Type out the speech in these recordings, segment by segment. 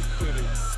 City.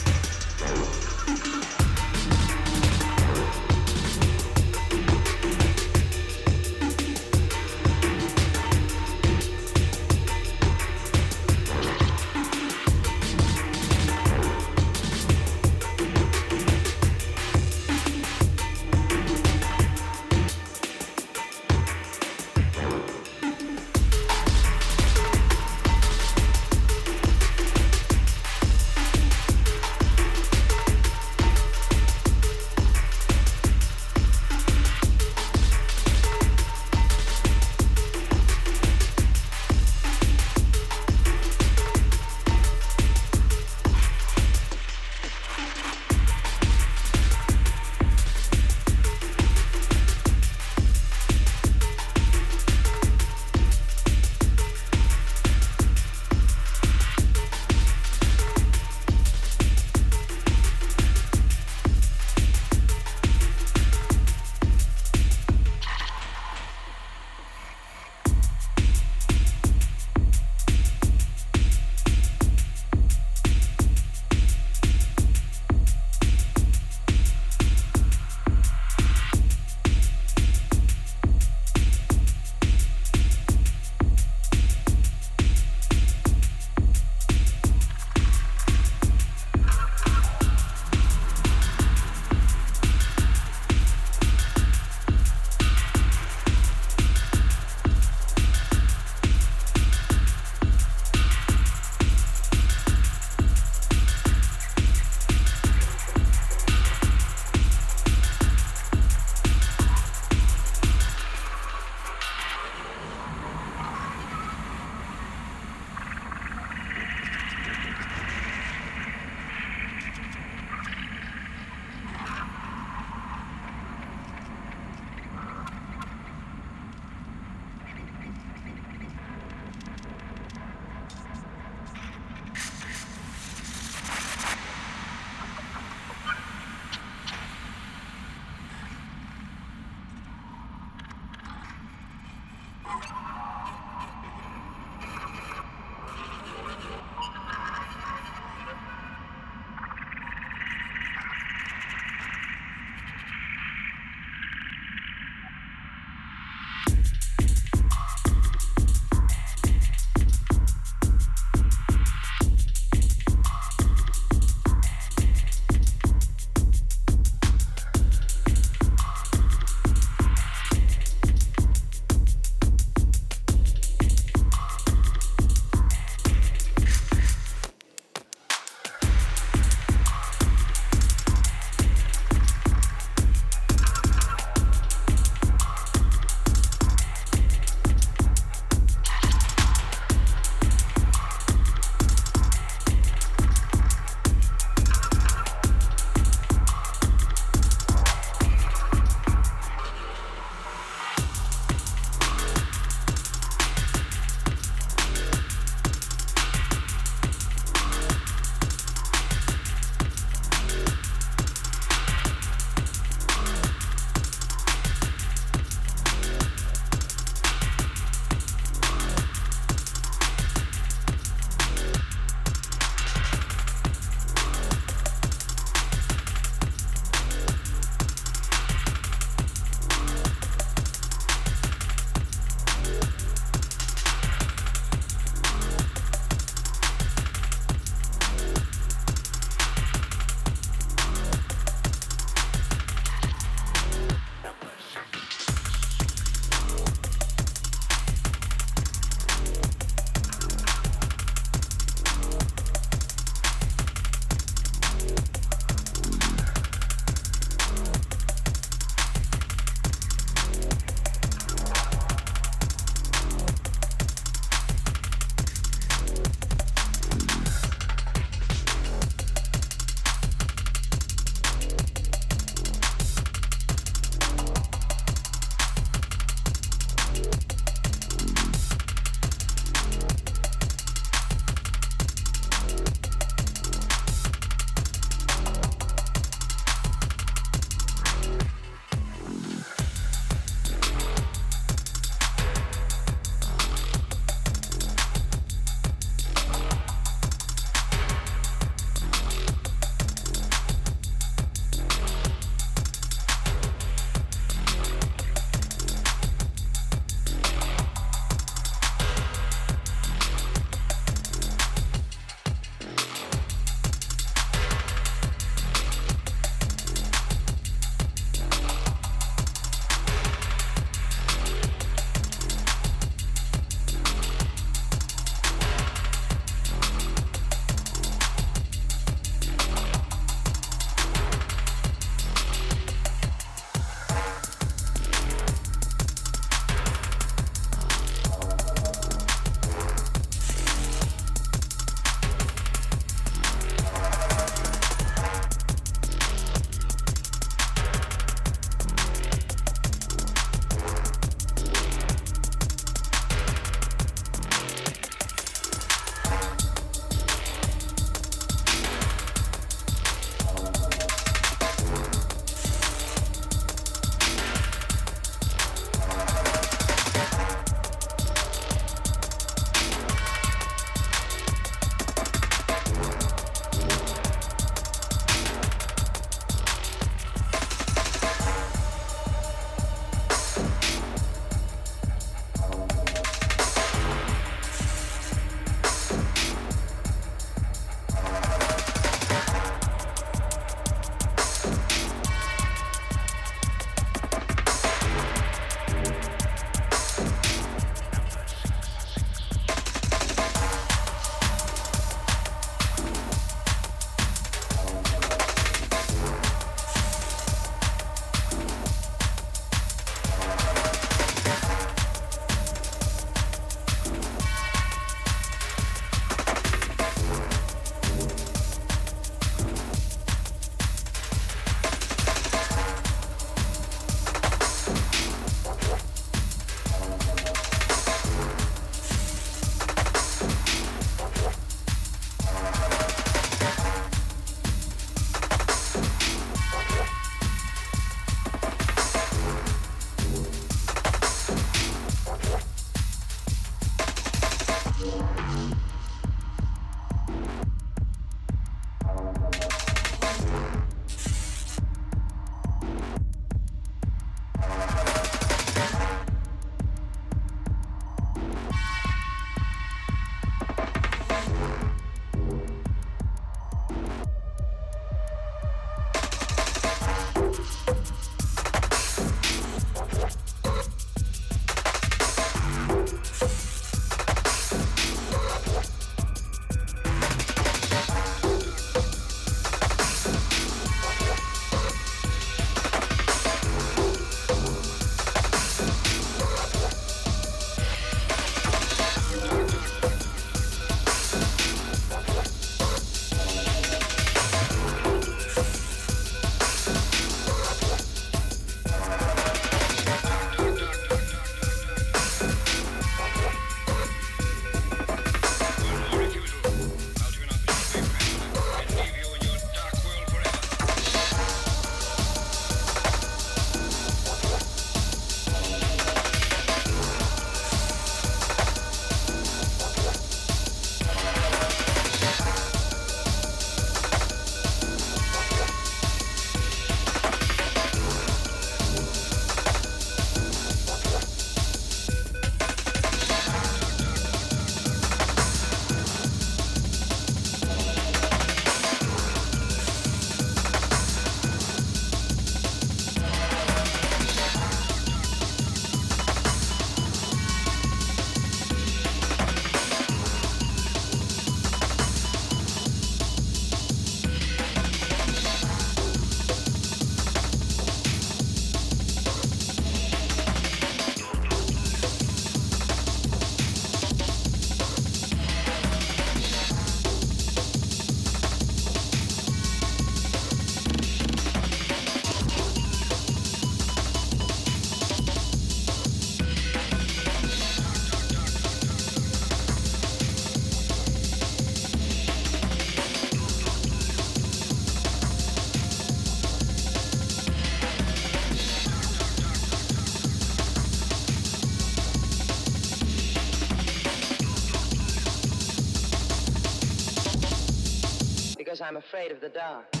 I'm afraid of the dark.